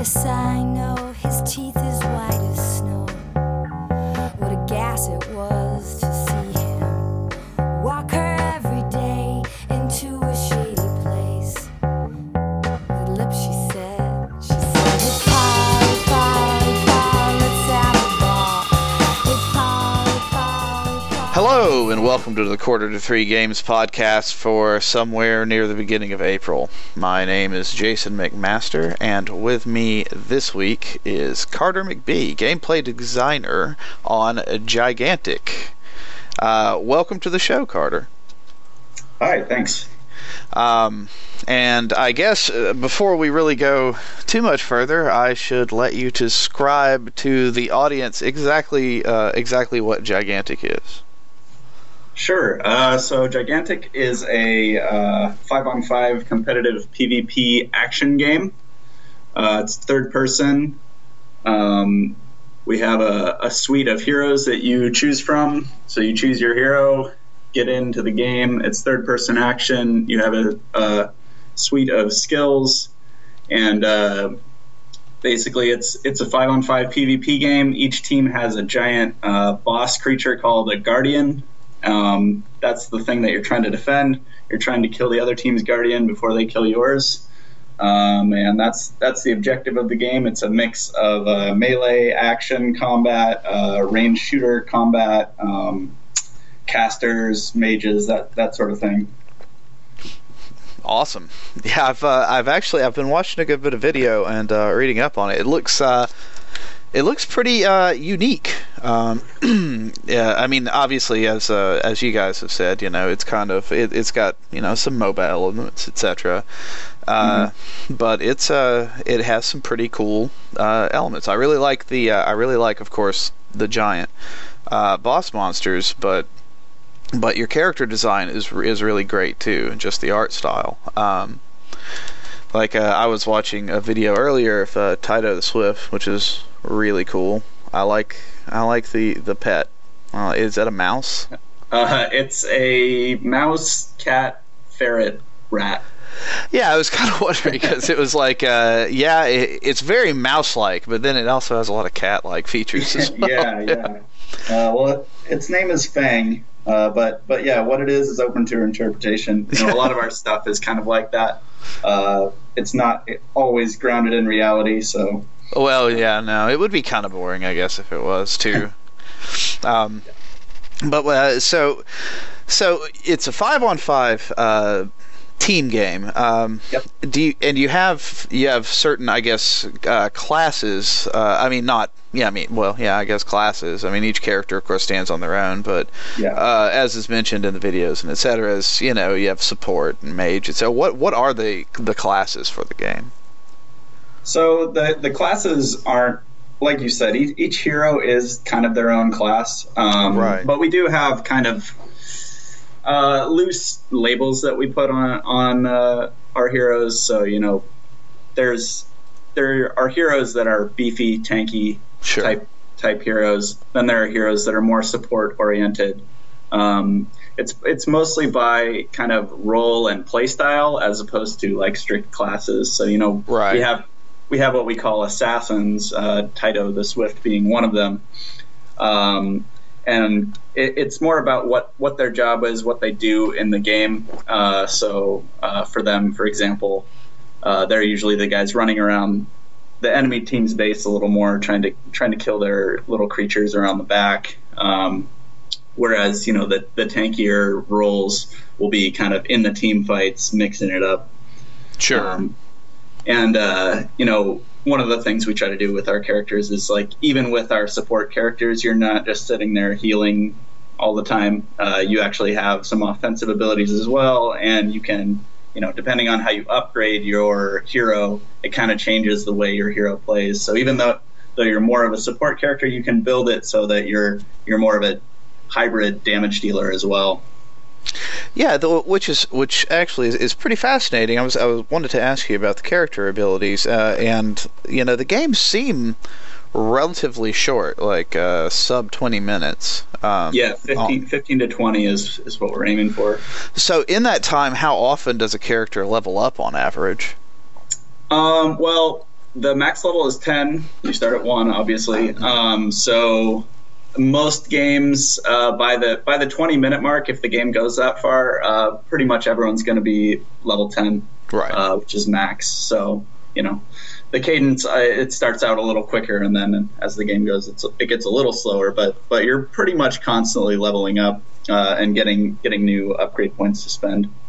this I know, his teeth as white as snow. What a gas it was Hello, and welcome to the Quarter to Three Games podcast for somewhere near the beginning of April. My name is Jason McMaster, and with me this week is Carter McBee, gameplay designer on Gigantic. Uh, welcome to the show, Carter. Hi, thanks. Um, and I guess uh, before we really go too much further, I should let you describe to the audience exactly uh, exactly what Gigantic is. Sure. Uh, so Gigantic is a uh, five-on-five competitive PvP action game. Uh, it's third person. Um, we have a, a suite of heroes that you choose from. So you choose your hero, get into the game. It's third person action. You have a, a suite of skills, and uh, basically it's it's a five on five PvP game. Each team has a giant uh, boss creature called a guardian. Um, that's the thing that you're trying to defend. You're trying to kill the other team's guardian before they kill yours. Um, and that's that's the objective of the game. It's a mix of uh, melee, action, combat, uh, range shooter combat, um, casters, mages, that that sort of thing. Awesome. Yeah, I've uh, I've actually I've been watching a good bit of video and uh, reading up on it. It looks uh, it looks pretty uh, unique. Um, yeah, I mean, obviously, as uh, as you guys have said, you know, it's kind of it, it's got you know some MOBA elements, etc. Uh, Mm-hmm. But it's uh it has some pretty cool uh, elements. I really like the uh, I really like, of course, the giant uh, boss monsters, but but your character design is is really great too, and just the art style. Um, like uh, I was watching a video earlier of uh, Tyto the Swift, which is really cool. I like I like the the pet. Uh, is that a mouse? Uh, it's a mouse, cat, ferret, rat. Yeah, I was kind of wondering because it was like, uh, yeah, it, it's very mouse-like, but then it also has a lot of cat-like features well. yeah, yeah. Uh, well, it, its name is Fang, uh, but but yeah, what it is is open to interpretation. You know, a lot of our stuff is kind of like that. Uh, it's not always grounded in reality, so Well, yeah, no, it would be kind of boring, I guess, if it was too. um, but uh, so, so it's a five-on-five uh, team game. Um, Yep. Do you and you have you have certain, I guess, uh, classes. Uh, I mean, not. Yeah, I mean, well, yeah, I guess classes. I mean, each character, of course, stands on their own, but yeah. uh, as is mentioned in the videos and etc. Is you know you have support and mage. And so, what what are the the classes for the game? So the the classes aren't like you said. Each, each hero is kind of their own class, um, Right. But we do have kind of uh, loose labels that we put on on uh, our heroes. So you know, there's there are heroes that are beefy, tanky Sure. type type heroes. Then there are heroes that are more support oriented. Um, it's it's mostly by kind of role and play style as opposed to like strict classes. So you know Right. we have we have what we call assassins, uh, Tyto the Swift being one of them. Um, and it, it's more about what, what their job is, what they do in the game. Uh, so uh, for them, for example, uh, they're usually the guys running around the enemy team's base a little more, trying to trying to kill their little creatures around the back. Um, whereas you know the the tankier roles will be kind of in the team fights, mixing it up. Sure. Um, and uh, you know, one of the things we try to do with our characters is like even with our support characters, you're not just sitting there healing all the time. Uh, you actually have some offensive abilities as well, and you can, you know, depending on how you upgrade your hero, it kind of changes the way your hero plays. So even though though you're more of a support character, you can build it so that you're you're more of a hybrid damage dealer as well. Yeah, the, which is which actually is, is pretty fascinating. I was I was wanted to ask you about the character abilities, uh, and you know the games seem relatively short, like uh, sub twenty minutes. Um, Yeah, 15, 15 to 20 is, is what we're aiming for. So in that time, how often does a character level up on average? Um, well, the max level is 10. You start at 1, obviously. Um, so most games uh, by the by the 20 minute mark, if the game goes that far, uh, pretty much everyone's going to be level 10, Right. uh, which is max. So you know, the cadence uh, it starts out a little quicker, and then as the game goes, it's, it gets a little slower. But but you're pretty much constantly leveling up uh, and getting getting new upgrade points to spend.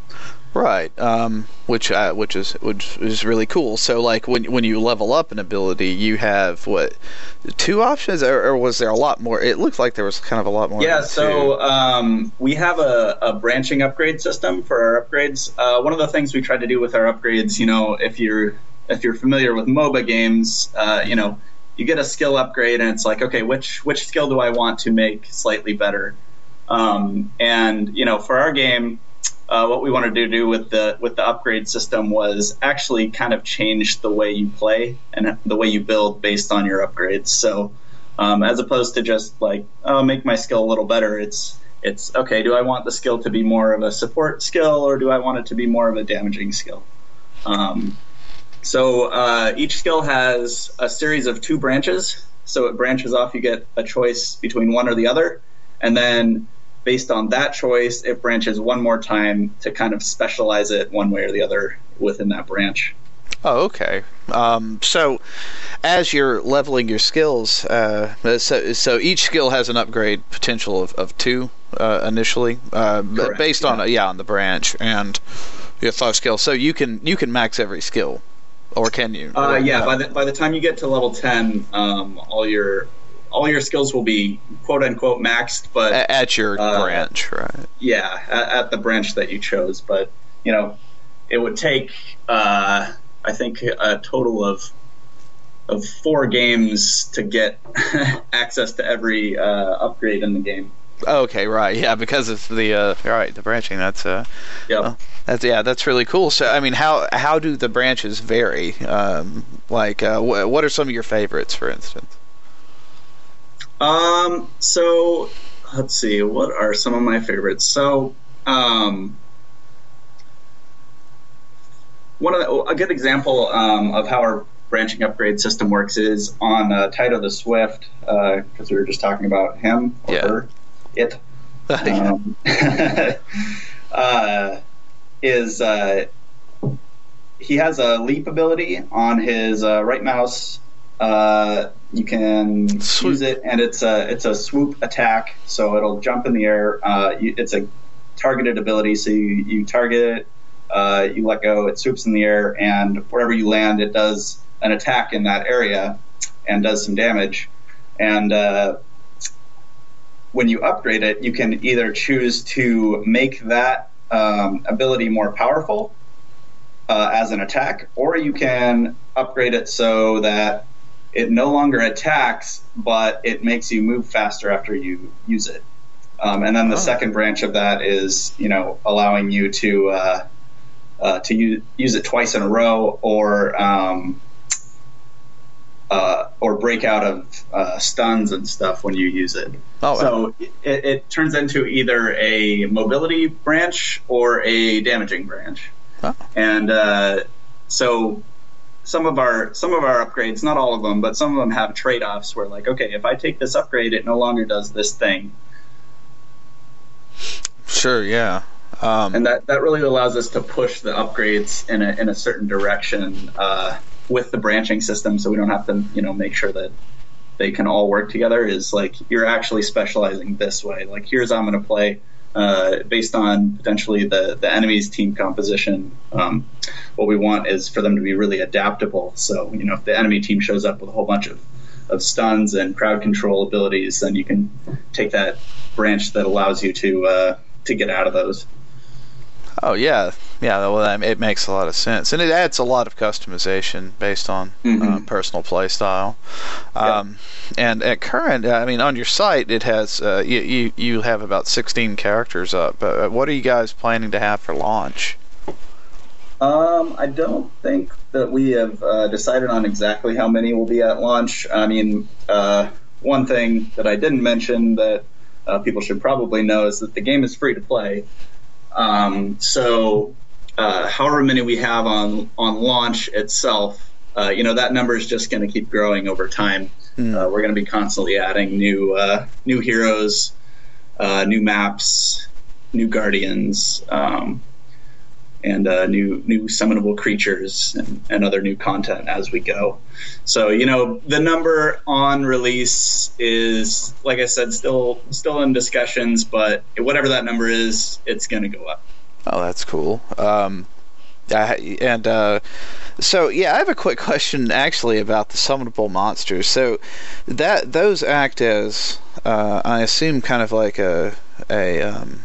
Right, um, which uh, which is which is really cool. So like when when you level up an ability, you have what two options, or, or was there a lot more? It looked like there was kind of a lot more. Yeah, so um, we have a, a branching upgrade system for our upgrades. Uh, one of the things we tried to do with our upgrades, you know, if you're if you're familiar with MOBA games, uh, you know, you get a skill upgrade and it's like, okay, which which skill do I want to make slightly better? Um, and you know, for our game, uh, what we wanted to do with the with the upgrade system was actually kind of change the way you play and the way you build based on your upgrades. So um, as opposed to just like oh make my skill a little better, it's it's okay. Do I want the skill to be more of a support skill or do I want it to be more of a damaging skill? Um, so uh, each skill has a series of two branches. So it branches off. You get a choice between one or the other, and then based on that choice, it branches one more time to kind of specialize it one way or the other within that branch. Oh, okay. Um, so, as you're leveling your skills, uh, so so each skill has an upgrade potential of, of two uh, initially, uh, Correct, based on yeah. yeah on the branch and your five skills. So you can you can max every skill, or can you? Uh, yeah, by the by the time you get to level ten, um, all your all your skills will be quote unquote maxed, but at your uh, branch, right? yeah, at, at the branch that you chose. But you know, it would take uh, I think a total of of four games to get access to every uh, upgrade in the game. Okay, right. Yeah, because of the uh, right the branching. That's uh, Yep. Oh. that's yeah, that's really cool. So, I mean, how how do the branches vary? Um, like, uh, wh- what are some of your favorites, for instance? Um, so let's see, what are some of my favorites? So, um, one of the, a good example um, of how our branching upgrade system works is on uh, Tyto the Swift, because we were just talking about him or Yeah. her, it. Um, uh, is uh, he has a leap ability on his uh, right mouse. Uh, you can Swoop. use it, and it's a it's a swoop attack, so it'll jump in the air. Uh, you, it's a targeted ability, so you, you target it, uh, you let go, it swoops in the air, and wherever you land, it does an attack in that area and does some damage. And uh, when you upgrade it, you can either choose to make that um, ability more powerful uh, as an attack, or you can upgrade it so that it no longer attacks, but it makes you move faster after you use it. Um, and then the Oh. second branch of that is, you know, allowing you to uh, uh, to use, use it twice in a row, or um, uh, or break out of uh, stuns and stuff when you use it. Oh, wow. So it, it turns into either a mobility branch or a damaging branch. Oh. And uh, so some of our some of our upgrades, not all of them, but some of them have trade offs where like, okay, if I take this upgrade, it no longer does this thing, sure, yeah. Um, and that that really allows us to push the upgrades in a in a certain direction uh, with the branching system, so we don't have to you know make sure that they can all work together. Is like you're actually specializing this way. Like here's how I'm going to play. Uh, based on potentially the, the enemy's team composition, um, what we want is for them to be really adaptable. So, you know, if the enemy team shows up with a whole bunch of, of stuns and crowd control abilities, then you can take that branch that allows you to uh, to get out of those. Oh, yeah, yeah. Well, it makes a lot of sense, and it adds a lot of customization based on uh, Mhm. personal play style. Um, And at current, I mean, on your site, it has uh, you, you you have about 16 characters up. Uh, what are you guys planning to have for launch? Um, I don't think that we have uh, decided on exactly how many will be at launch. I mean, uh, one thing that I didn't mention that uh, people should probably know is that the game is free to play. Um, so, uh, however many we have on on launch itself, uh, you know that number is just going to keep growing over time. Mm. Uh, we're going to be constantly adding new uh, new heroes, uh, new maps, new guardians, um, and uh, new new summonable creatures and, and other new content as we go. So you know the number on release is like I said, still still in discussions, but whatever that number is, it's going to go up. Oh, that's cool. Um, I, and uh, so yeah, I have a quick question actually about the summonable monsters. So that those act as uh, I assume kind of like a a um,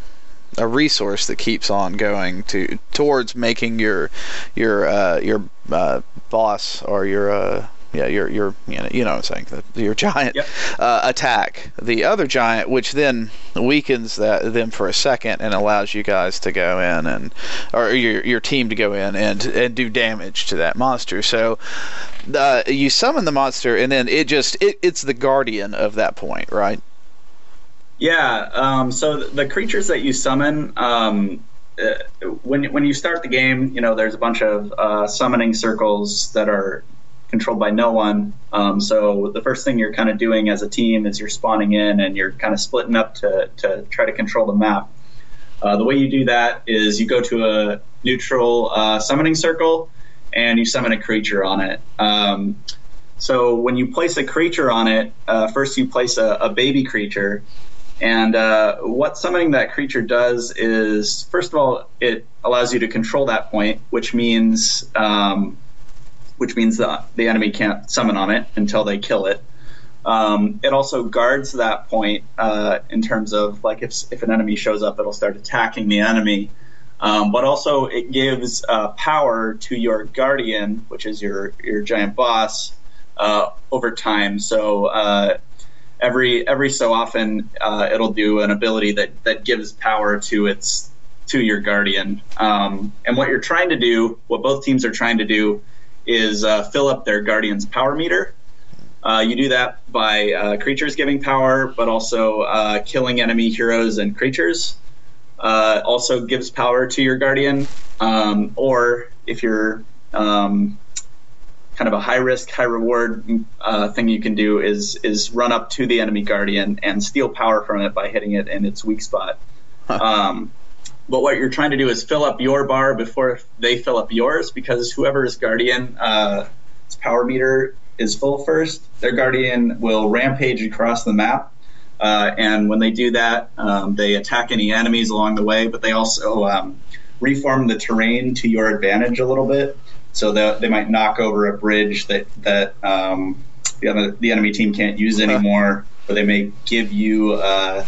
a resource that keeps on going to towards making your your uh, your uh, boss or your uh, yeah your your you know, you know what I'm saying your giant Yep. uh, attack the other giant, which then weakens that them for a second and allows you guys to go in and or your your team to go in and and do damage to that monster. So uh, you summon the monster and then it just it, it's the guardian of that point, right? Yeah. Um, so the creatures that you summon, um, uh, when when you start the game, you know there's a bunch of uh, summoning circles that are controlled by no one. Um, so the first thing you're kind of doing as a team is you're spawning in and you're kind of splitting up to to try to control the map. Uh, the way you do that is you go to a neutral uh, summoning circle and you summon a creature on it. Um, so when you place a creature on it, uh, first you place a, a baby creature, and uh, what summoning that creature does is, first of all, it allows you to control that point, which means um, which means the, the enemy can't summon on it until they kill it. Um, it also guards that point uh, in terms of like if if an enemy shows up, it'll start attacking the enemy. Um, but also it gives uh, power to your guardian, which is your your giant boss, uh, over time. So uh, every every so often uh, it'll do an ability that that gives power to its to your guardian. Um, and what you're trying to do, what both teams are trying to do, is uh, fill up their guardian's power meter. Uh, you do that by uh, creatures giving power, but also uh, killing enemy heroes and creatures. Uh, also gives power to your guardian, um, or if you're um, kind of a high risk, high reward uh, thing you can do is is run up to the enemy guardian and steal power from it by hitting it in its weak spot. Um, but what you're trying to do is fill up your bar before they fill up yours, because whoever's guardian uh, its power meter is full first, their guardian will rampage across the map. Uh, and when they do that, um, they attack any enemies along the way, but they also um, reform the terrain to your advantage a little bit. So that they might knock over a bridge that that um, the other, the enemy team can't use anymore, or they may give you uh,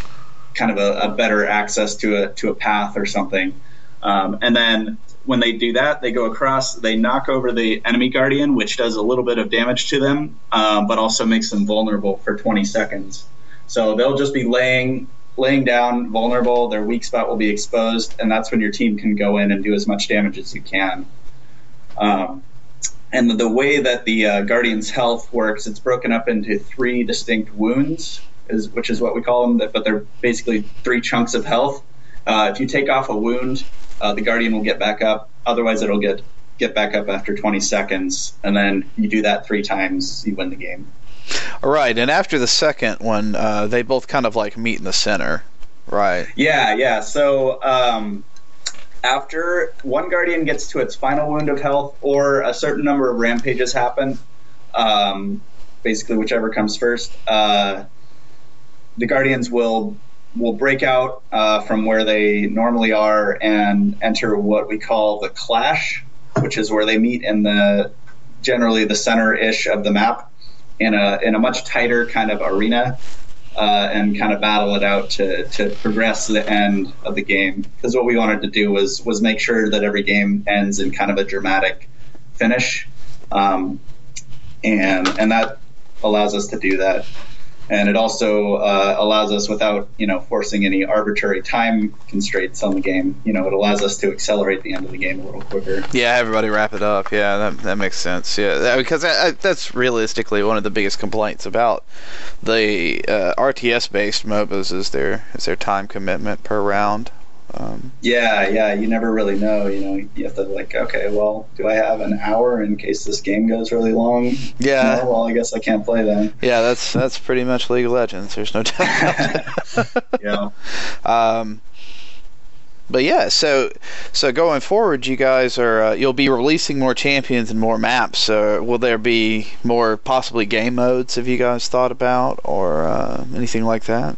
kind of a, a, better access to a to a path or something. Um, and then when they do that, they go across, they knock over the enemy guardian, which does a little bit of damage to them, um, but also makes them vulnerable for 20 seconds. So they'll just be laying laying down, vulnerable. Their weak spot will be exposed, and that's when your team can go in and do as much damage as you can. Um, and the, way that the uh, Guardian's health works, it's broken up into three distinct wounds, is, which is what we call them, but they're basically three chunks of health. Uh, if you take off a wound, uh, the Guardian will get back up. Otherwise, it'll get get back up after 20 seconds, and then you do that three times, you win the game. All right, and after the second one, uh, they both kind of like meet in the center, right? Yeah, yeah. So um, after one guardian gets to its final wound of health, or a certain number of rampages happen, um, basically whichever comes first, uh, the guardians will will break out uh, from where they normally are and enter what we call the clash, which is where they meet in the generally the center ish of the map in a in a much tighter kind of arena uh, and kind of battle it out to, to progress to the end of the game. Because what we wanted to do was was make sure that every game ends in kind of a dramatic finish, um, and and that allows us to do that. And it also uh, allows us, without you know forcing any arbitrary time constraints on the game, you know, it allows us to accelerate the end of the game a little quicker. Yeah, everybody wrap it up. Yeah, that, that makes sense. Yeah, that, because I, I, that's realistically one of the biggest complaints about the uh, RTS-based MOBAs is their is their time commitment per round. Um, Yeah, yeah. You never really know. You know, you have to like, okay, well, do I have an hour in case this game goes really long? yeah, No, well, I guess I can't play then. yeah, that's that's pretty much League of Legends. There's no doubt. Yeah. Um, but yeah, so so going forward, you guys are uh, you'll be releasing more champions and more maps. So will there be more possibly game modes? Have you guys thought about or uh, anything like that?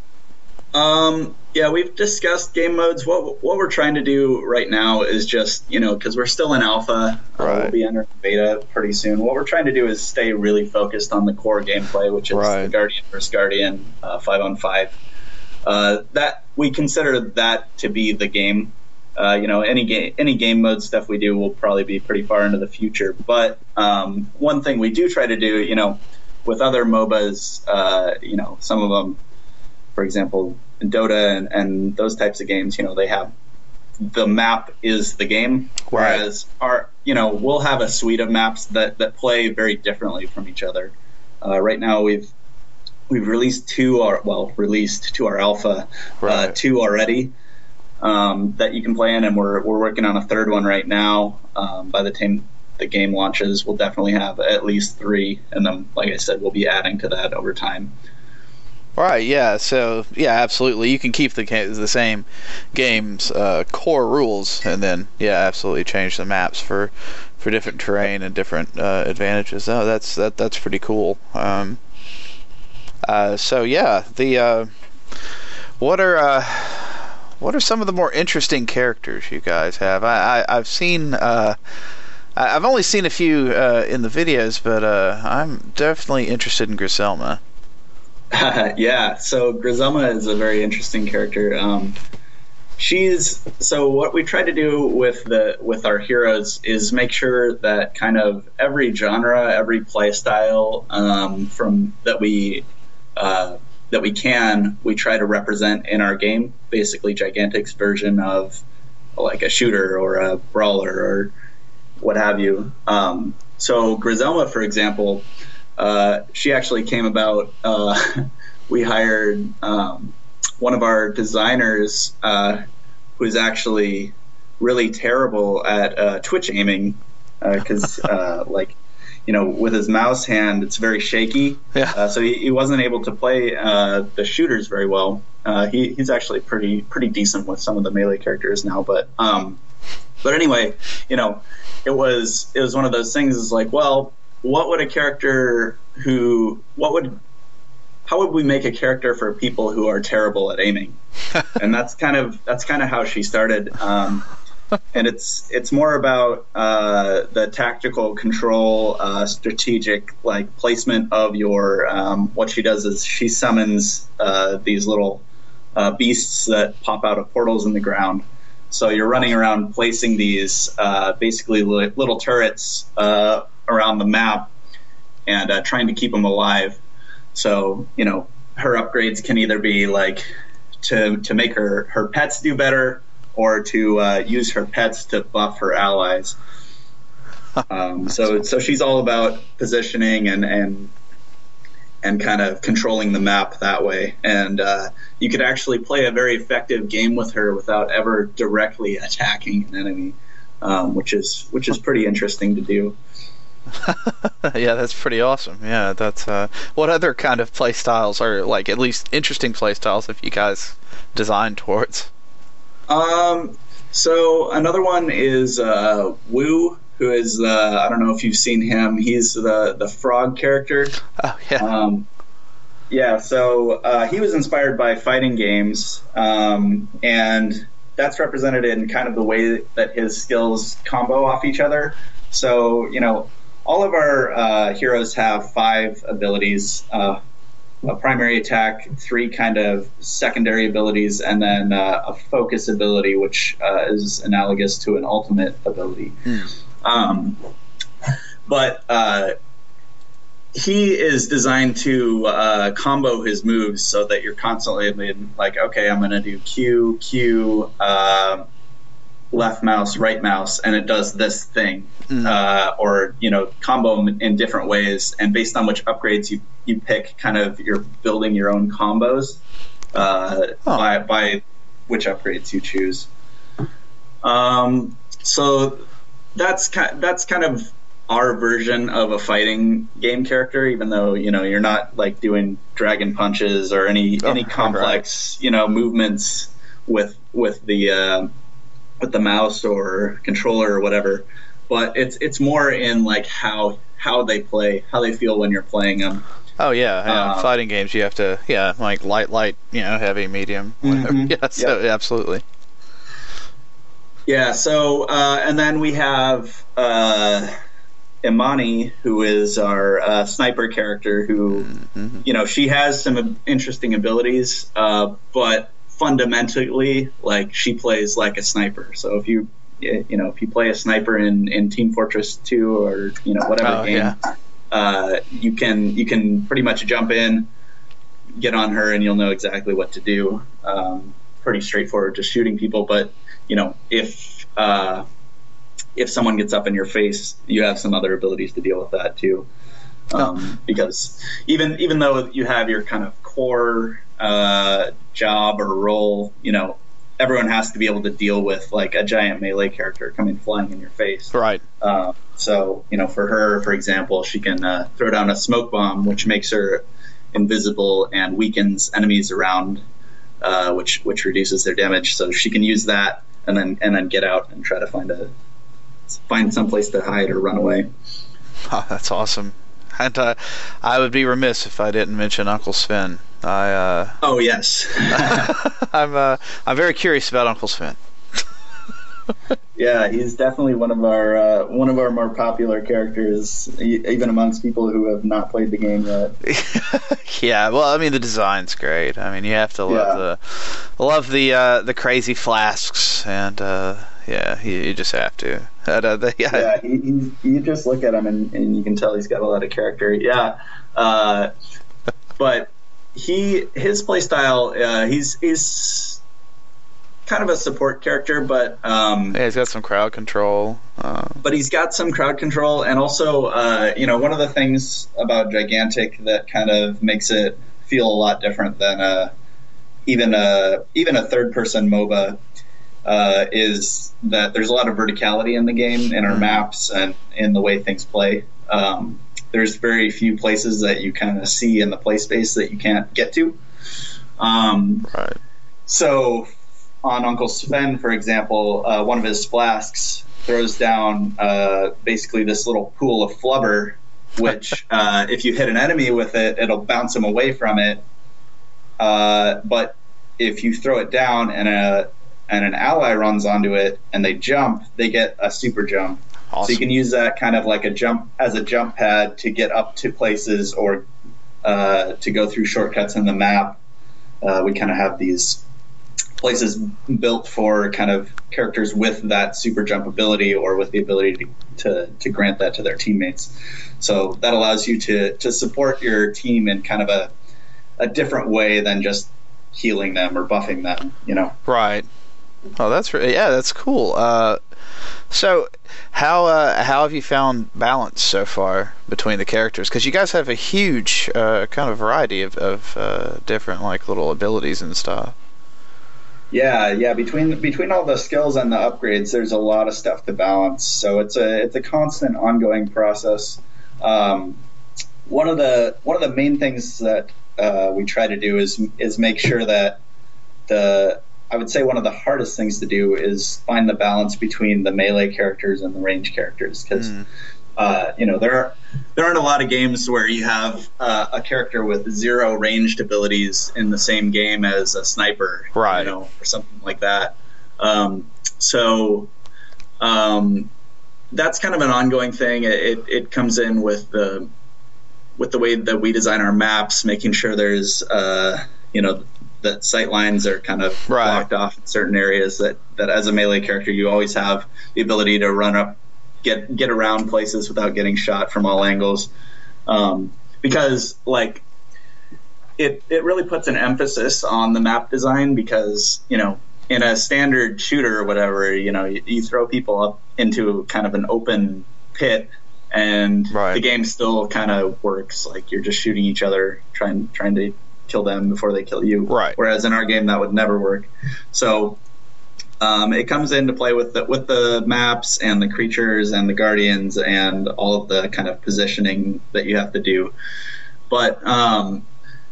Um, yeah, we've discussed game modes. What what we're trying to do right now is just you know because we're still in alpha, uh, we'll be entering beta pretty soon. What we're trying to do is stay really focused on the core gameplay, which is Right. the Guardian versus Guardian uh, five on five. Uh, that we consider that to be the game. Uh, you know, any game any game mode stuff we do will probably be pretty far into the future. But um, one thing we do try to do, you know, with other MOBAs, uh, you know, some of them for example, Dota and, and those types of games, you know, they have the map is the game, Right. whereas our, you know, we'll have a suite of maps that, that play very differently from each other. Uh, right now, we've we've released two, or well, released to our alpha, uh, two already um, that you can play in, and we're we're working on a third one right now. Um, by the time the game launches, we'll definitely have at least three, and then, like I said, we'll be adding to that over time. Right. Yeah. So yeah, absolutely. You can keep the the same game's uh, core rules, and then yeah, absolutely change the maps for for different terrain and different uh, advantages. Oh, that's that that's pretty cool. Um, uh, so yeah, the uh, what are uh, what are some of the more interesting characters you guys have? I, I I've seen. Uh, I've only seen a few uh, in the videos, but uh, I'm definitely interested in Griselma. yeah, so Griselma is a very interesting character. Um, she's so what we try to do with the with our heroes is make sure that kind of every genre, every play style um, from that we uh, that we can, we try to represent in our game. Basically, Gigantic's version of like a shooter or a brawler or what have you. Um, so Griselma, for example, uh, she actually came about. Uh, we hired um, one of our designers uh, who is actually really terrible at uh, twitch aiming because, uh, like, you know, with his mouse hand, it's very shaky. Yeah. So he, he wasn't able to play uh, the shooters very well. Uh, he, he's actually pretty pretty decent with some of the melee characters now, but um, but anyway, you know, it was it was one of those things. Is like, well, what would a character who what would how would we make a character for people who are terrible at aiming? and that's kind of that's kind of how she started. Um, and it's it's more about uh, the tactical control, uh, strategic like placement of your. Um, what she does is she summons uh, these little uh, beasts that pop out of portals in the ground. So you're running around placing these uh, basically li- little turrets uh, around the map and uh, trying to keep them alive. So you know her upgrades can either be like to to make her her pets do better or to uh, use her pets to buff her allies. Um, so so she's all about positioning and and and kind of controlling the map that way. And uh, you could actually play a very effective game with her without ever directly attacking an enemy, um, which is which is pretty interesting to do. yeah, that's pretty awesome. Yeah, that's uh, what other kind of play styles are like at least interesting play styles if you guys design towards. Um, so another one is uh, Wu, who is uh, I don't know if you've seen him. He's the the frog character. Oh yeah, Um, yeah, so uh, he was inspired by fighting games, um, and that's represented in kind of the way that his skills combo off each other. So, you know, all of our uh, heroes have five abilities uh, a primary attack, three kind of secondary abilities, and then uh, a focus ability, which uh, is analogous to an ultimate ability. Um, but uh, he is designed to uh, combo his moves so that you're constantly like, okay, I'm going to do Q, Q, uh, left mouse, right mouse, and it does this thing, uh, or you know, combo them in different ways. And based on which upgrades you you pick, kind of you're building your own combos uh, Huh. by by which upgrades you choose. Um, so that's kind that's kind of our version of a fighting game character, even though you know you're not like doing dragon punches or any Oh, any complex you know movements with with the uh, with the mouse or controller or whatever. But it's it's more in like how how they play, how they feel when you're playing them. Oh yeah, yeah. Uh, fighting games you have to yeah like light, light, you know, heavy, medium, whatever. Mhm. Yeah, so absolutely. Yeah. So uh, and then we have uh, Imani, who is our uh, sniper character, who Mhm. you know she has some interesting abilities, uh, but fundamentally, like she plays like a sniper. So if you you know if you play a sniper in, in Team Fortress 2 or you know whatever Oh, game, yeah. uh, you can you can pretty much jump in, get on her, and you'll know exactly what to do. Um, pretty straightforward, just shooting people. But you know if uh, if someone gets up in your face, you have some other abilities to deal with that too. Um, because even even though you have your kind of core uh, job or role, you know, everyone has to be able to deal with like a giant melee character coming flying in your face. Right. Uh, so, you know, for her, for example, she can uh, throw down a smoke bomb, which makes her invisible and weakens enemies around, uh, which which reduces their damage. So she can use that and then and then get out and try to find a find some place to hide or run away. Oh, that's awesome. And uh, I would be remiss if I didn't mention Uncle Sven. I uh, Oh yes, I'm uh, I'm very curious about Uncle Sven. yeah, he's definitely one of our uh, one of our more popular characters, even amongst people who have not played the game yet. yeah, well, I mean the design's great. I mean you have to love Yeah. the love the uh, the crazy flasks and uh, yeah, you, you just have to. Uh, yeah, yeah, he, he, you just look at him and, and you can tell he's got a lot of character. Yeah, uh, but he his play style, uh, he's he's kind of a support character, but um, yeah, he's got some crowd control. Uh, but he's got some crowd control, and also, uh, you know, one of the things about Gigantic that kind of makes it feel a lot different than a even a even a third person MOBA uh, is that there's a lot of verticality in the game, in our maps, and in the way things play. Um, there's very few places that you kind of see in the play space that you can't get to. Um, right. so, on Uncle Sven, for example, uh, one of his flasks throws down uh, basically this little pool of flubber, which, uh, if you hit an enemy with it, it'll bounce them away from it. Uh, but if you throw it down and a and an ally runs onto it and they jump, they get a super jump. So you can use that kind of like a jump as a jump pad to get up to places or uh, to go through shortcuts in the map. Uh, we kind of have these places built for kind of characters with that super jump ability or with the ability to, to, to grant that to their teammates. So that allows you to, to support your team in kind of a, a different way than just healing them or buffing them, you know. Right. Oh, that's re- yeah, that's cool. Uh, so, how uh, how have you found balance so far between the characters? Because you guys have a huge uh, kind of variety of, of uh, different like little abilities and stuff. Yeah, yeah. Between between all the skills and the upgrades, there's a lot of stuff to balance. So it's a it's a constant, ongoing process. Um, one of the one of the main things that uh, we try to do is is make sure that the I would say one of the hardest things to do is find the balance between the melee characters and the range characters because Mm. uh, you know there are there aren't a lot of games where you have uh, a character with zero ranged abilities in the same game as a sniper, Right. You know, or something like that. Um, so um, that's kind of an ongoing thing. It, it, it comes in with the with the way that we design our maps, making sure there's uh, you know that sight lines are kind of Right. blocked off in certain areas that, that as a melee character you always have the ability to run up get get around places without getting shot from all angles um, because like it it really puts an emphasis on the map design because you know in a standard shooter or whatever you know you, you throw people up into kind of an open pit and Right. the game still kind of works like you're just shooting each other trying trying to kill them before they kill you Right. whereas in our game that would never work so Um, it comes into play with the with the maps and the creatures and the guardians and all of the kind of positioning that you have to do. But um,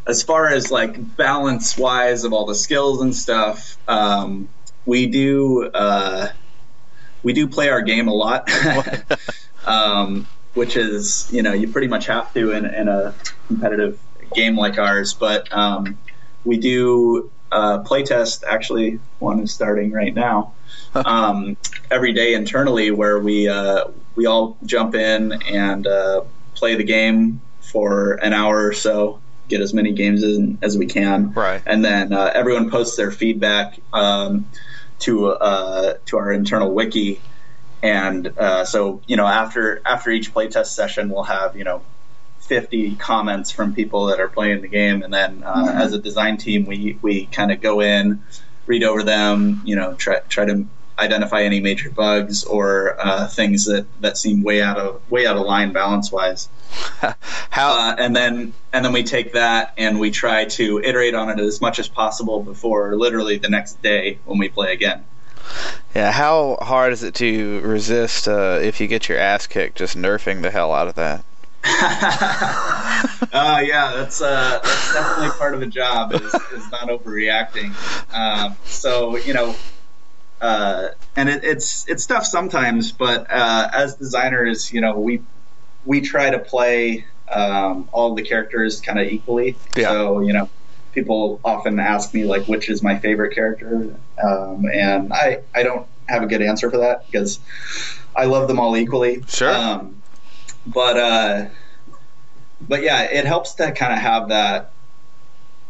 as far as like balance wise of all the skills and stuff, um, we do uh, we do play our game a lot, um, which is you know you pretty much have to in, in a competitive game like ours. But um, we do uh, playtest. Actually, one is starting right now. um, every day internally, where we uh, we all jump in and uh, play the game for an hour or so, get as many games as, as we can, Right. and then uh, everyone posts their feedback um, to uh, to our internal wiki. And uh, so, you know, after after each playtest session, we'll have you know 50 comments from people that are playing the game, and then uh, as a design team, we we kind of go in, read over them, you know, try try to identify any major bugs or uh, things that that seem way out of way out of line balance wise. How Uh, and then and then we take that and we try to iterate on it as much as possible before literally the next day when we play again. yeah, how hard is it to resist uh, if you get your ass kicked just nerfing the hell out of that? uh, yeah, that's uh, that's definitely part of the job is, is not overreacting. Um, so you know, uh, and it, it's it's tough sometimes, but uh, as designers, you know, we we try to play um, all the characters kind of equally. Yeah. So you know, people often ask me like, which is my favorite character, um, and I I don't have a good answer for that because I love them all equally. Sure. But uh, but yeah, it helps to kind of have that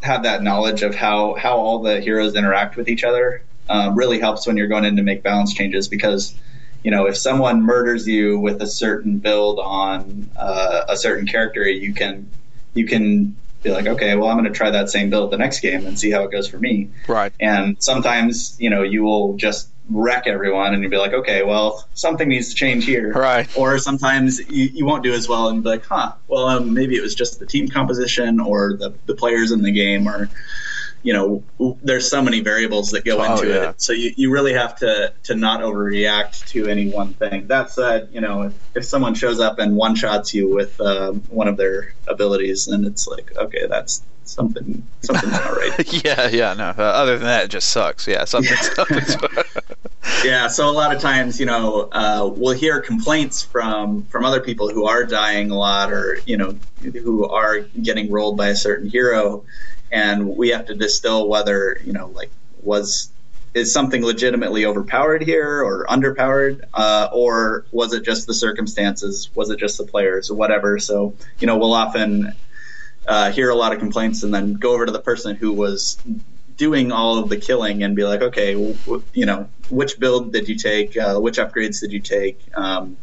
have that knowledge of how how all the heroes interact with each other. Um, really helps when you're going in to make balance changes because you know if someone murders you with a certain build on uh, a certain character, you can you can be like, okay, well, I'm going to try that same build the next game and see how it goes for me. Right. And sometimes, you know, you will just wreck everyone and you'll be like, okay, well, something needs to change here. Right. Or sometimes you, you won't do as well and be like, huh, well, um, maybe it was just the team composition or the, the players in the game or, you know, there's so many variables that go Oh, into yeah. it. So you, you really have to, to not overreact to any one thing. That said, you know, if, if someone shows up and one shots you with um, one of their abilities, then it's like, okay, that's something, something's not right. yeah, yeah, no. Uh, other than that, it just sucks. Yeah, something. something's- yeah so a lot of times you know uh, we'll hear complaints from from other people who are dying a lot or you know who are getting rolled by a certain hero. And we have to distill whether you know like was is something legitimately overpowered here or underpowered uh, or was it just the circumstances? Was it just the players or whatever? So you know we'll often uh, hear a lot of complaints and then go over to the person who was doing all of the killing and be like, okay, w- you know, which build did you take? Uh, which upgrades did you take? Um,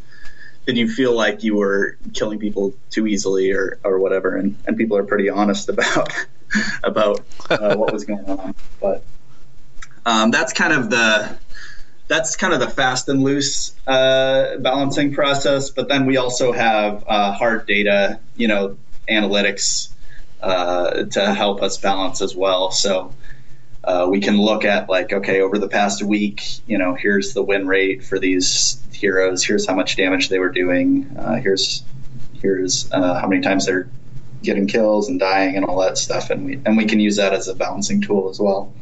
did you feel like you were killing people too easily or, or whatever? And, and people are pretty honest about about uh, what was going on. But um, that's kind of the that's kind of the fast and loose uh, balancing process. But then we also have uh, hard data, you know, analytics uh, to help us balance as well. So uh, we can look at like, okay, over the past week, you know, here's the win rate for these heroes. Here's how much damage they were doing. Uh, here's here's uh, how many times they're getting kills and dying and all that stuff, and we and we can use that as a balancing tool as well.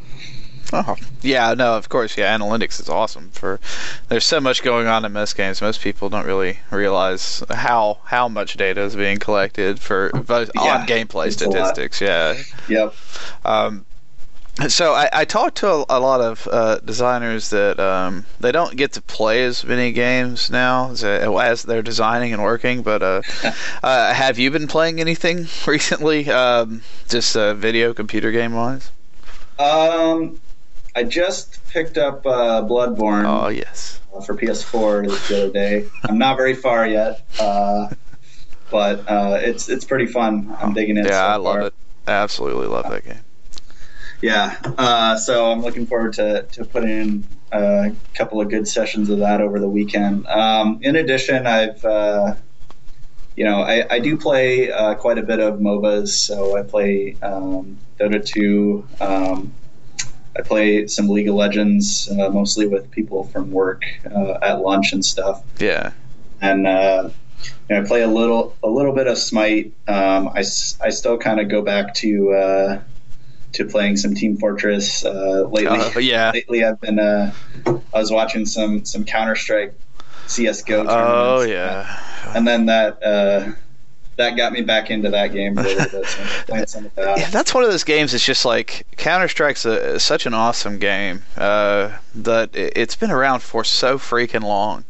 Oh, yeah, no, of course, yeah. Analytics is awesome. For there's so much going on in most games. Most people don't really realize how how much data is being collected for both Yeah, on gameplay it's a lot. statistics. Yeah. Yep. Um, so I, I talked to a, a lot of uh, designers that um, they don't get to play as many games now as, as they're designing and working. But uh, uh, have you been playing anything recently? Um, just uh, video, computer game wise? Um, I just picked up uh, Bloodborne. Oh yes. uh, for PS4 the other day. I'm not very far yet, uh, but uh, it's it's pretty fun. I'm digging it. Yeah, so I love it. Absolutely love that game. Yeah, uh, so I'm looking forward to to putting in a couple of good sessions of that over the weekend. Um, in addition, I've uh, you know I, I do play uh, quite a bit of MOBAs, so I play um, Dota 2. Um, I play some League of Legends, uh, mostly with people from work uh, at lunch and stuff. Yeah. And uh, you know, I play a little a little bit of Smite. Um, I, I still kind of go back to uh, to playing some Team Fortress uh, lately. Uh, yeah. lately, I've been uh, I was watching some some Counter Strike, CS:GO. Oh yeah. and then that uh, that got me back into that game for a little bit. So I'm playing some of that. Yeah, that's one of those games. It's just like Counter Strike's a, such an awesome game uh, that it- it's been around for so freaking long.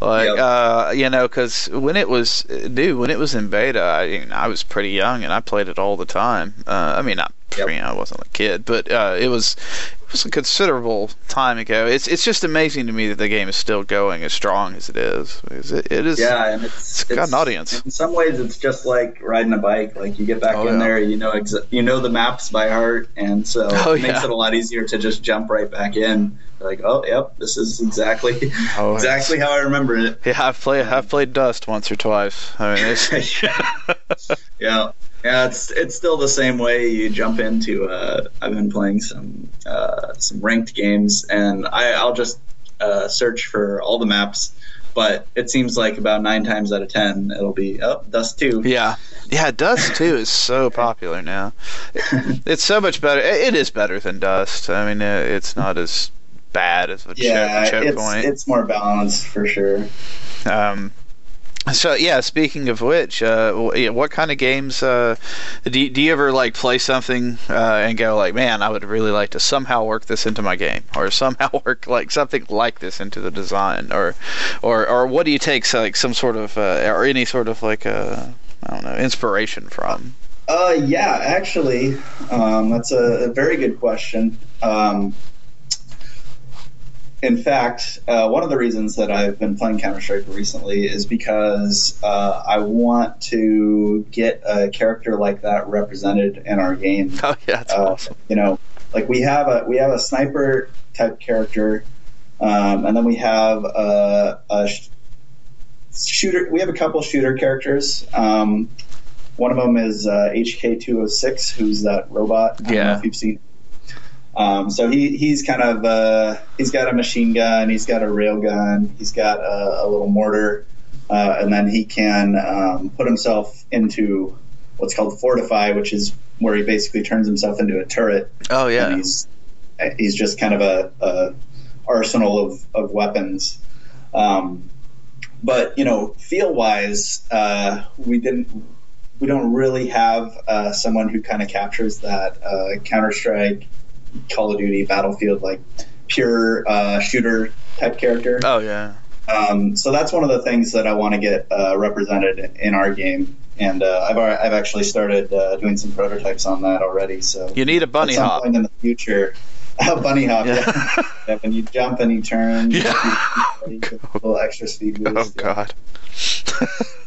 Like Yep. uh, you know, because when it was dude, when it was in beta, I, I was pretty young and I played it all the time. Uh, I mean, not Yep. you know, I wasn't a kid, but uh, it was it was a considerable time ago. It's it's just amazing to me that the game is still going as strong as it is. Because It, it is. Yeah, and it's, It's got an audience. In some ways, it's just like riding a bike. Like you get back Oh, in yeah. there, you know, you know the maps by heart, and so Oh, it makes yeah. it a lot easier to just jump right back in. Like, oh, yep, this is exactly Oh, exactly how I remember it. Yeah, I've played I've played Dust once or twice. I mean, it's, yeah, yeah, it's it's still the same way. You jump into. Uh, I've been playing some uh, some ranked games, and I, I'll just uh, search for all the maps. But it seems like about nine times out of ten, it'll be oh, Dust Two. Yeah, yeah. Dust Two is so popular now. It- it's so much better. It it is better than Dust. I mean, uh, it's not as bad as a Yeah, choke, choke it's point. it's more balanced for sure. Um, so yeah, speaking of which, uh, what kind of games uh, do you, do you ever like play something uh, and go like, man, I would really like to somehow work this into my game, or somehow work like something like this into the design, or or or what do you take so, like some sort of uh, or any sort of like uh, I don't know inspiration from? Uh, yeah, actually, um, that's a, a very good question. Um, in fact, uh, one of the reasons that I've been playing Counter Strike recently is because uh, I want to get a character like that represented in our game. Oh yeah, that's Uh, awesome. You know, like we have a we have a sniper type character, um, and then we have a, a sh- shooter. We have a couple shooter characters. Um, one of them is uh, HK206, who's that robot. I don't know Yeah. if you've seen. Um, so he, he's kind of uh, he's got a machine gun, he's got a rail gun, he's got a, a little mortar, uh, and then he can um, put himself into what's called fortify, which is where he basically turns himself into a turret. Oh yeah, he's he's just kind of a, a arsenal of, of weapons. Um, but you know, feel wise, uh, we didn't we don't really have uh, someone who kind of captures that uh, Counter Strike, Call of Duty, Battlefield like pure uh, shooter type character. oh yeah. Um, so that's one of the things that I want to get uh, represented in our game, and uh, I've I've actually started uh, doing some prototypes on that already. So You need a bunny at some hop. point in the future, a bunny hop. Yeah. Yeah. Yeah, when you jump and you turn, Yeah. you get a little extra speed boost. oh god.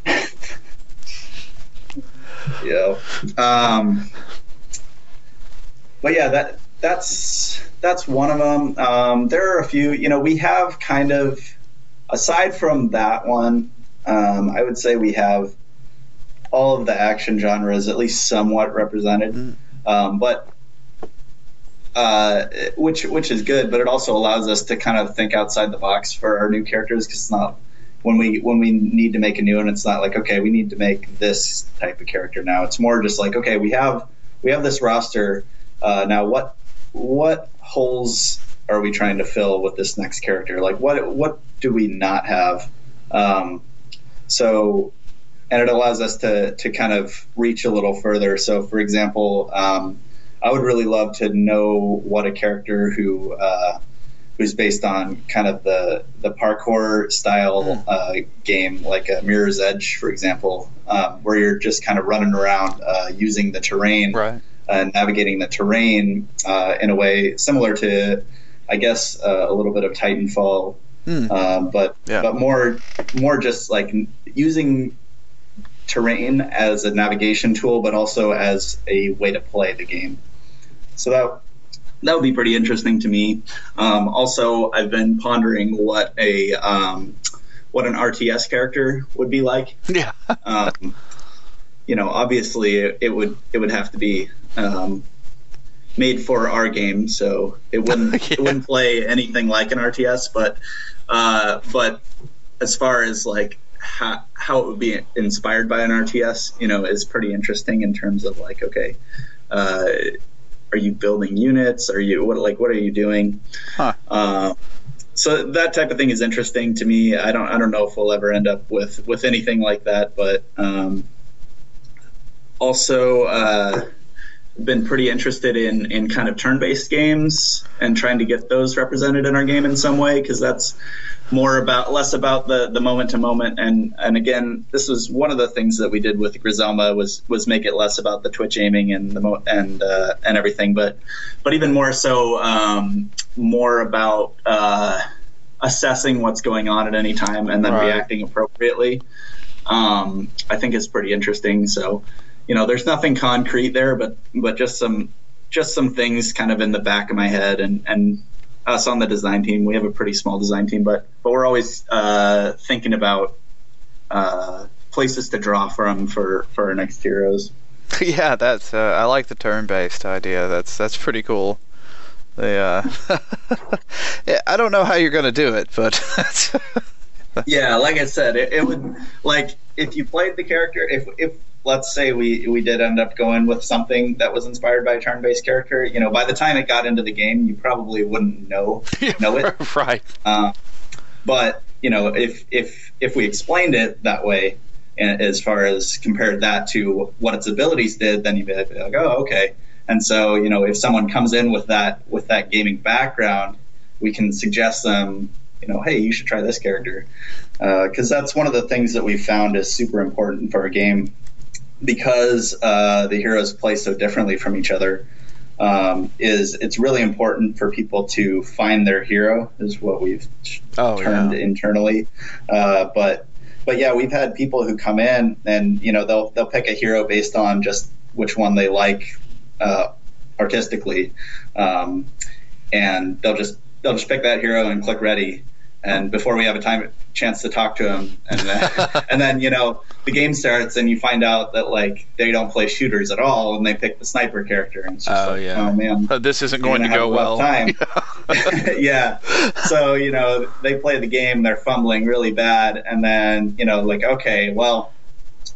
Yeah. Um, but yeah, that that's that's one of them. Um, there are a few. You know, we have kind of aside from that one, um, I would say we have all of the action genres at least somewhat represented. Mm. Um, but uh, which which is good, but it also allows us to kind of think outside the box for our new characters because it's not when we when we need to make a new one, it's not like okay, we need to make this type of character now. It's more just like okay, we have we have this roster uh, now. What what holes are we trying to fill with this next character? Like what what do we not have? Um, so and it allows us to to kind of reach a little further. So for example. Um, I would really love to know what a character who uh, who's based on kind of the the parkour style uh, game, like a Mirror's Edge, for example, um, where you're just kind of running around uh, using the terrain Right. And navigating the terrain uh, in a way similar to, I guess, uh, a little bit of Titanfall, um, but Yeah. but more more just like using terrain as a navigation tool, but also as a way to play the game. So that that would be pretty interesting to me. Um, also, I've been pondering what a um, what an RTS character would be like. Yeah. Um, you know, obviously, it, it would it would have to be um, made for our game, so it wouldn't Yeah. it wouldn't play anything like an RTS. But uh, but as far as like how, how it would be inspired by an RTS, you know, is pretty interesting in terms of like, okay, uh, are you building units? Are you what like what are you doing? Huh. Uh, so that type of thing is interesting to me. I don't I don't know if we'll ever end up with with anything like that, but um, also uh, been pretty interested in in kind of turn-based games and trying to get those represented in our game in some way because that's more about less about the the moment to moment and and again this was one of the things that we did with Griselma was was make it less about the twitch aiming and the mo- and uh, and everything but but even more so um, more about uh, assessing what's going on at any time and then Right. reacting appropriately um, I think is pretty interesting so you know there's nothing concrete there but but just some just some things kind of in the back of my head and and us on the design team we have a pretty small design team but but we're always uh, thinking about uh, places to draw from for for our next heroes yeah, that's. Uh, I like the turn-based idea. That's that's pretty cool. Uh, yeah, I don't know how you're gonna do it, but yeah like i said it, it would like if you played the character if if let's say we we did end up going with something that was inspired by a turn-based character you know by the time it got into the game you probably wouldn't know know it right. Uh, but you know, if if if we explained it that way, and as far as compared that to what its abilities did, then you'd be like, oh, okay. And so, you know, if someone comes in with that with that gaming background, we can suggest them, you know, hey, you should try this character, because that's one of the things that we found is super important for a game, because uh, the heroes play so differently from each other um, is it's really important for people to find their hero is what we've Oh termed yeah. internally. Uh, but but yeah, we've had people who come in and you know they'll they'll pick a hero based on just which one they like uh, artistically, um, and they'll just they'll just pick that hero and click ready. And before we have a time chance to talk to him, and then, and then you know the game starts and you find out that like they don't play shooters at all, and they pick the sniper character, and it's just Oh, like, yeah. oh man, this isn't going to go have a rough well. time. yeah. So, you know, they play the game, they're fumbling really bad, and then, you know, like, okay, well,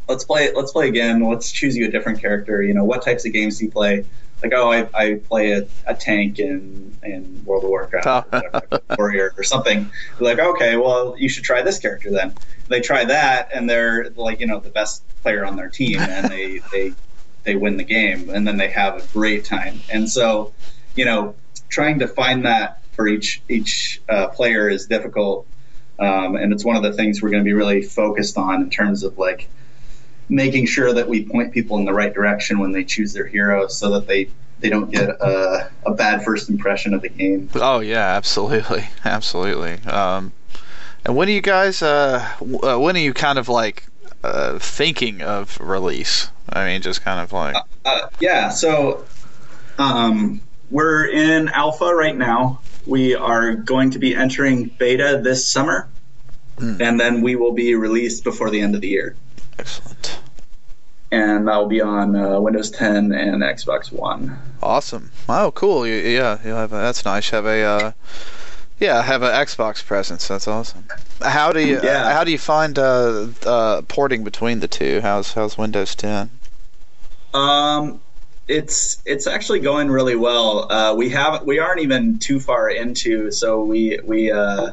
let's play let's play again. Let's choose you a different character. You know, what types of games do you play? Like, oh, I, I play a, a tank in, in World of Warcraft, or whatever, warrior or something. They're like, okay, well, you should try this character then. They try that, and they're like, you know, the best player on their team, and they they they win the game, and then they have a great time. And so, you know, trying to find that for each each uh, player is difficult, um, and it's one of the things we're going to be really focused on in terms of like making sure that we point people in the right direction when they choose their hero, so that they they don't get a, a bad first impression of the game. Oh yeah, absolutely, absolutely. Um, and when are you guys? Uh, uh, when are you kind of like uh, thinking of release? I mean, just kind of like. Uh, yeah, so um, we're in alpha right now. We are going to be entering beta this summer, Hmm. and then we will be released before the end of the year. Excellent. And that will be on uh, Windows 10 and Xbox One. Awesome. Oh, cool. You, yeah, you have a, that's nice. Have a uh, yeah, have an Xbox presence. That's awesome. How do you Yeah. how do you find uh, uh, porting between the two? How's how's Windows 10? Um, it's it's actually going really well. Uh, we have we aren't even too far into, so we we uh,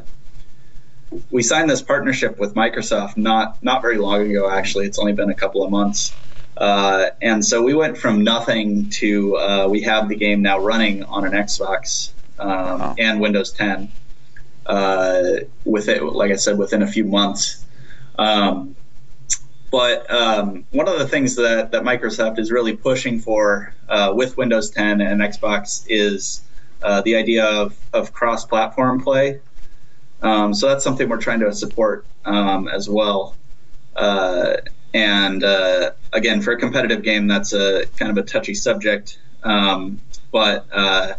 we signed this partnership with Microsoft not not very long ago. Actually, it's only been a couple of months. Uh, and so we went from nothing to uh, we have the game now running on an Xbox um, Wow. and Windows 10. Uh, with it, like I said, within a few months. Um, but um, one of the things that, that Microsoft is really pushing for uh, with Windows 10 and Xbox is uh, the idea of, of cross platform play. Um, so that's something we're trying to support um, as well. Uh, and uh, again, for a competitive game, that's a kind of a touchy subject. Um, but uh,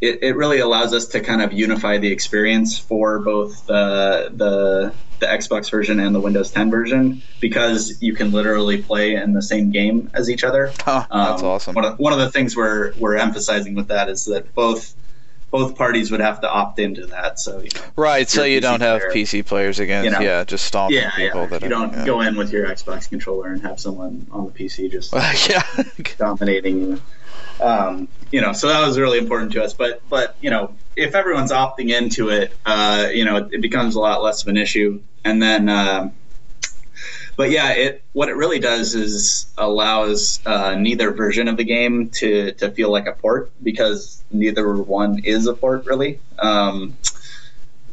it, it really allows us to kind of unify the experience for both the the the Xbox version and the Windows 10 version because you can literally play in the same game as each other. Huh, that's Um, awesome. One of, one of the things we're we're emphasizing with that is that both both parties would have to opt into that. So you know, Right, so you PC don't have player. PC players against, You know. yeah, just stomping yeah, people yeah. that you don't yeah. go in with your Xbox controller and have someone on the PC just yeah. dominating you. Um, you know, so that was really important to us. But but you know, if everyone's opting into it, uh, you know, it, it becomes a lot less of an issue. And then, um but yeah, it what it really does is allows uh, neither version of the game to to feel like a port because neither one is a port really. Um,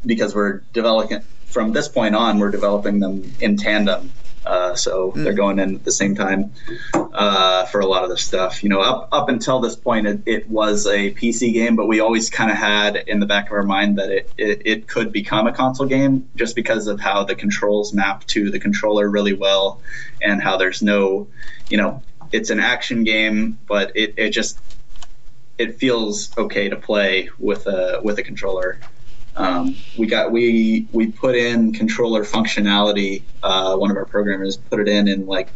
because we're developing from this point on, we're developing them in tandem. Uh, so they're going in at the same time uh, for a lot of this stuff. You know, up up until this point, it, it was a PC game, but we always kind of had in the back of our mind that it, it it could become a console game just because of how the controls map to the controller really well, and how there's no, you know, it's an action game, but it, it just it feels okay to play with a with a controller. Um, we got we we put in controller functionality. Uh, one of our programmers put it in in like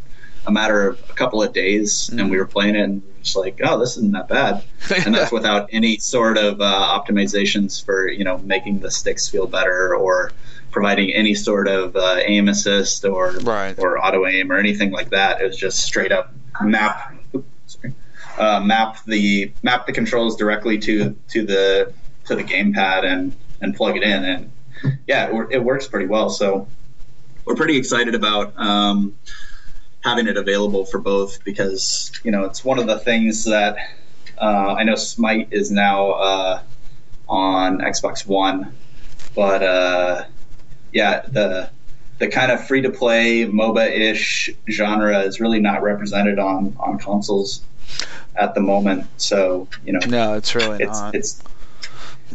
a matter of a couple of days, and we were playing it, and just like, oh, this isn't that bad. and that's without any sort of uh, optimizations for you know making the sticks feel better or providing any sort of uh, aim assist or Right. or auto aim or anything like that. It was just straight up map. oops, uh, map the map the controls directly to to the to the gamepad and and plug it in. And yeah it, it works pretty well. So we're pretty excited about um, having it available for both because you know it's one of the things that uh, I know Smite is now uh, on Xbox One but uh, yeah the the kind of free to play MOBA ish genre is really not represented on on consoles at the moment. So you know No, it's really it's not. it's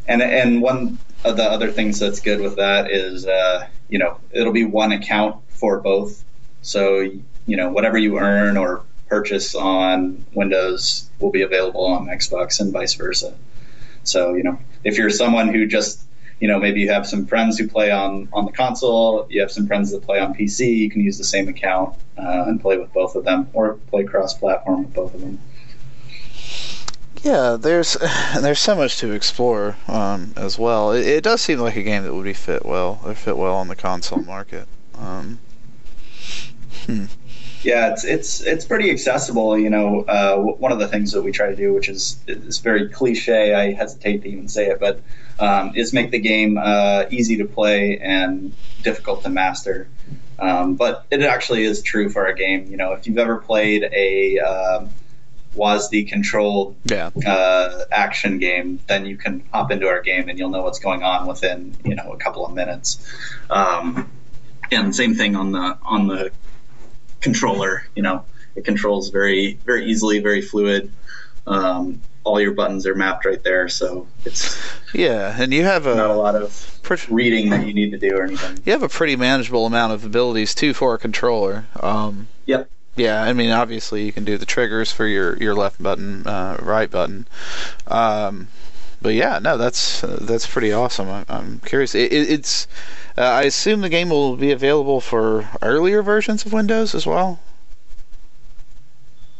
and and one the other things that's good with that is uh, you know it'll be one account for both. So you know whatever you earn or purchase on windows will be available on xbox and vice versa. So you know if you're someone who just you know maybe you have some friends who play on on the console you have some friends that play on pc you can use the same account uh, and play with both of them or play cross platform with both of them Yeah, there's there's so much to explore um, as well. It, it does seem like a game that would be fit well or fit well on the console market. Um, Yeah, it's it's it's pretty accessible. You know, uh, one of the things that we try to do, which is is very cliche, I hesitate to even say it, but um, is make the game uh, easy to play and difficult to master. Um, but it actually is true for a game. You know, if you've ever played a um, WASD controlled yeah, uh, action game, then you can hop into our game and you'll know what's going on within you know a couple of minutes. Um, and same thing on the on the controller. You know, it controls very very easily, very fluid. Um, all your buttons are mapped right there, so it's yeah, and you have a not a a lot of pretty, reading that you need to do or anything. you have a pretty manageable amount of abilities too for a controller. Um, Yep. Yeah, I mean, obviously you can do the triggers for your, your left button, uh, right button. Um, but yeah, no, that's uh, that's pretty awesome. I, I'm curious. It, it, it's uh, I assume the game will be available for earlier versions of Windows as well.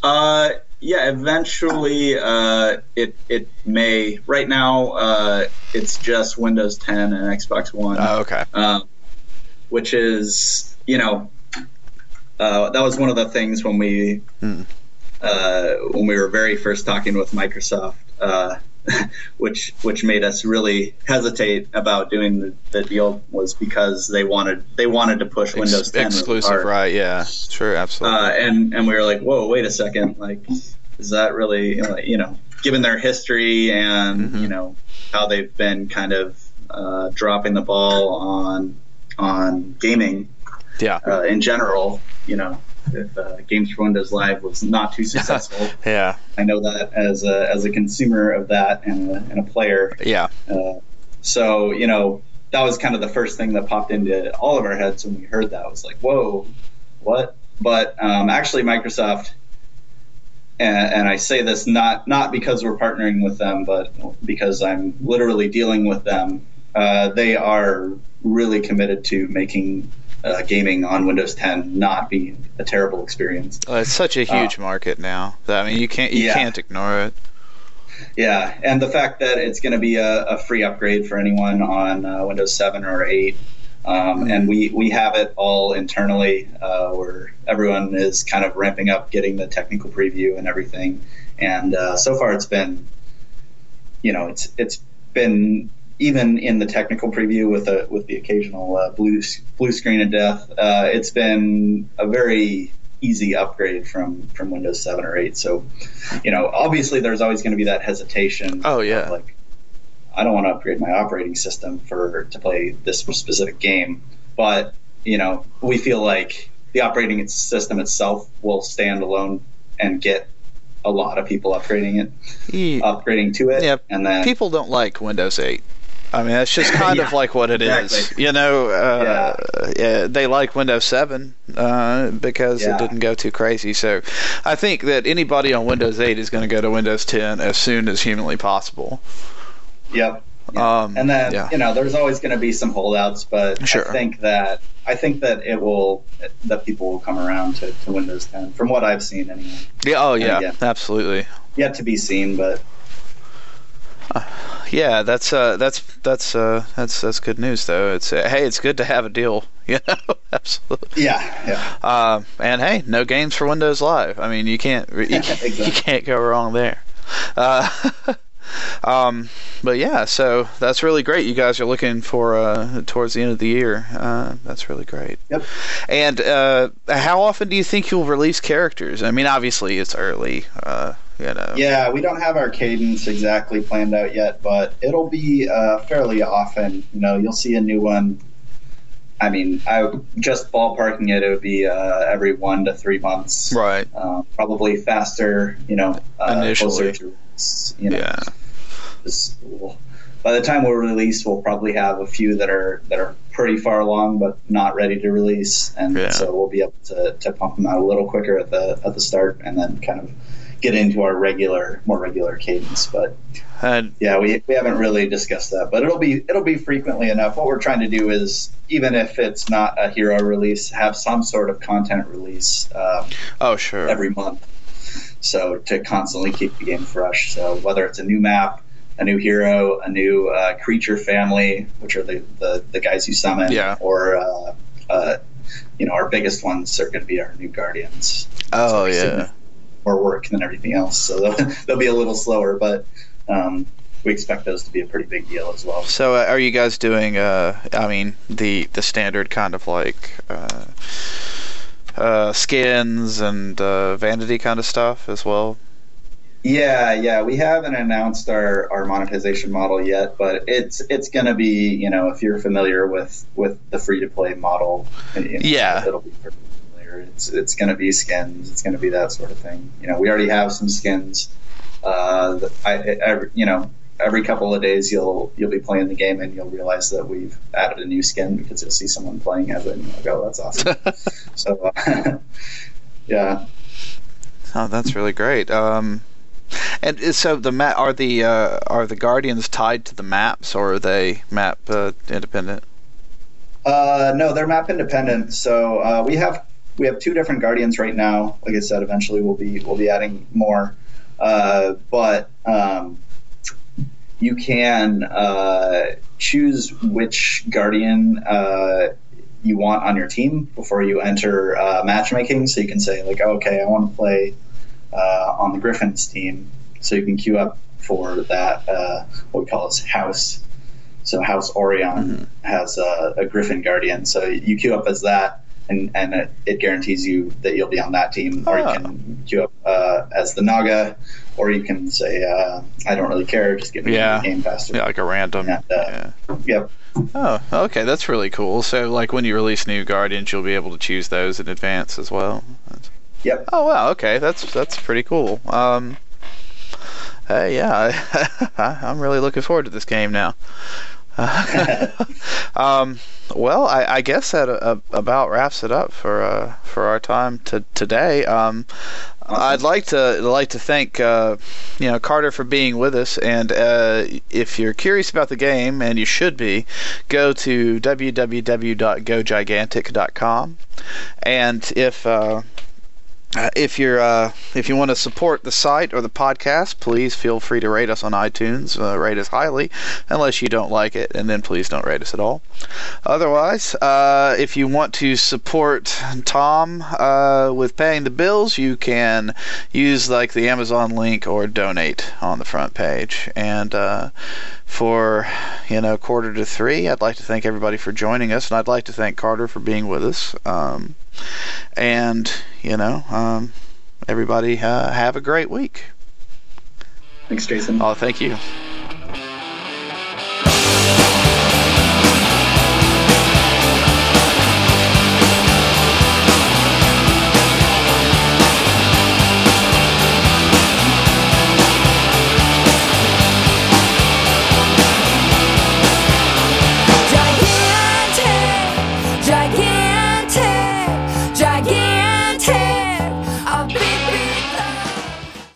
Uh, yeah, eventually uh, it it may. Right now, uh, it's just Windows 10 and Xbox One. Oh, okay. um, which is you know uh, that was one of the things when we Hmm. uh, when we were very first talking with Microsoft, uh, which which made us really hesitate about doing the, the deal was because they wanted they wanted to push Windows 10 really exclusive, right? Yeah, sure, absolutely. Uh, and and we were like, whoa, wait a second, like, is that really, you know, given their history and Mhm. you know how they've been kind of uh, dropping the ball on on gaming yeah, uh, in general, you know, if uh, Games for Windows Live was not too successful, yeah, I know that as a as a consumer of that and a, and a player, yeah. uh, so you know that was kind of the first thing that popped into all of our heads when we heard that was like, whoa, what? But um, actually, Microsoft and, and I say this not not because we're partnering with them, but because I'm literally dealing with them. Uh, they are really committed to making uh, gaming on Windows 10 not be a terrible experience. Uh, it's such a huge market now. That, I mean, you can't you Yeah. can't ignore it. Yeah, and the fact that it's going to be a, a free upgrade for anyone on uh, Windows 7 or 8. Um, and we, we have it all internally uh, where everyone is kind of ramping up getting the technical preview and everything. And uh, so far it's been, you know, it's it's been even in the technical preview with a with the occasional uh, blue blue screen of death. Uh, it's been a very easy upgrade from from Windows 7 or 8. So, you know, obviously there's always going to be that hesitation. Oh, yeah. like, I don't want to upgrade my operating system for to play this specific game, but you know, we feel like the operating system itself will stand alone and get a lot of people upgrading it, upgrading to it, Yeah, and then People don't like Windows 8. I mean, that's just kind of like what it is. exactly. You know, uh, yeah, they like Windows 7 uh, because it didn't go too crazy. So I think that anybody on Windows 8 is going to go to Windows 10 as soon as humanly possible. Yep. Um, And then yeah. you know, there's always going to be some holdouts, but Sure. I think that I think that it will that people will come around to, to Windows 10 from what I've seen anyway. Yeah, oh, yeah, again. absolutely. Yet to be seen, but Yeah, that's uh, that's that's uh, that's that's good news though. It's uh, hey, it's good to have a deal, you know. Absolutely. yeah, yeah. Uh, and hey, no games for Windows Live. I mean, you can't you, can't- you can't go wrong there. Uh, um, but yeah, so that's really great. You guys are looking for uh, towards the end of the year. Uh, that's really great. Yep. And uh, how often do you think you'll release characters? I mean, obviously it's early. Uh, you know. Yeah, we don't have our cadence exactly planned out yet, but it'll be uh, fairly often. You know, you'll see a new one. I mean, I just ballparking it, it would be uh, every one to three months. Right. Uh, probably faster. You know, uh, Initially. closer to you know. Yeah. 'cause we'll- by the time we're released, we'll probably have a few that are that are pretty far along, but not ready to release, and Yeah. so we'll be able to, to pump them out a little quicker at the at the start, and then kind of get into our regular, more regular cadence. But And yeah, we, we haven't really discussed that, but it'll be it'll be frequently enough. What we're trying to do is, even if it's not a hero release, have some sort of content release um, oh sure. every month. So to constantly keep the game fresh. So whether it's a new map, a new hero, a new uh, creature family, which are the, the, the guys you summon, Yeah. or uh, uh, you know our biggest ones are going to be our new guardians. oh So yeah. More work than everything else. So they'll, they'll be a little slower, but um, we expect those to be a pretty big deal as well. So uh, are you guys doing? Uh, I mean, the the standard kind of like uh, uh, skins and uh, vanity kind of stuff as well. Yeah, yeah, we haven't announced our, our monetization model yet, but it's it's going to be you know if you're familiar with with the free to play model, you know, Yeah. it'll be pretty It's it's going to be skins, it's going to be that sort of thing. You know, we already have some skins. Uh, I, every, you know, every couple of days you'll you'll be playing the game and you'll realize that we've added a new skin because you'll see someone playing as it and like, oh, that's awesome. so uh, yeah, Oh, that's really great. Um, and so the map are the uh, are the guardians tied to the maps or are they map uh, independent? Uh, no, they're map independent. So uh, we have we have two different guardians right now. Like I said, eventually we'll be we'll be adding more. Uh, but um, you can uh, choose which guardian uh, you want on your team before you enter uh, matchmaking. So you can say like, oh, okay, I want to play uh, on the Griffins team. So you can queue up for that uh, what we call as house. So House Orion has a, a Griffin Guardian. So you queue up as that, and, and it, it guarantees you that you'll be on that team. Or Ah. you can queue up uh, as the Naga, or you can say, uh, I don't really care, just get me Yeah. in the game faster. Yeah, like a random. And, uh, yeah. Yep. Oh, okay, that's really cool. So, like when you release new guardians, you'll be able to choose those in advance as well. That's- Yep. Oh wow, okay, that's that's pretty cool. Um, hey, yeah, I, I'm really looking forward to this game now. um, well, I, I guess that uh, about wraps it up for uh, for our time to, today. Um. I'd like to like to thank uh, you know Carter for being with us, and uh, if you're curious about the game, and you should be, go to www.gogigantic.com, and if uh, if you're uh, if you want to support the site or the podcast, please feel free to rate us on iTunes. Uh, rate us highly, unless you don't like it, and then please don't rate us at all. Otherwise, uh, if you want to support Tom uh, with paying the bills, you can use like the Amazon link or donate on the front page. And uh, for you know quarter to three, I'd like to thank everybody for joining us, and I'd like to thank Carter for being with us. Um, and you know, um, everybody uh, have a great week. Thanks, Jason. Oh, thank you.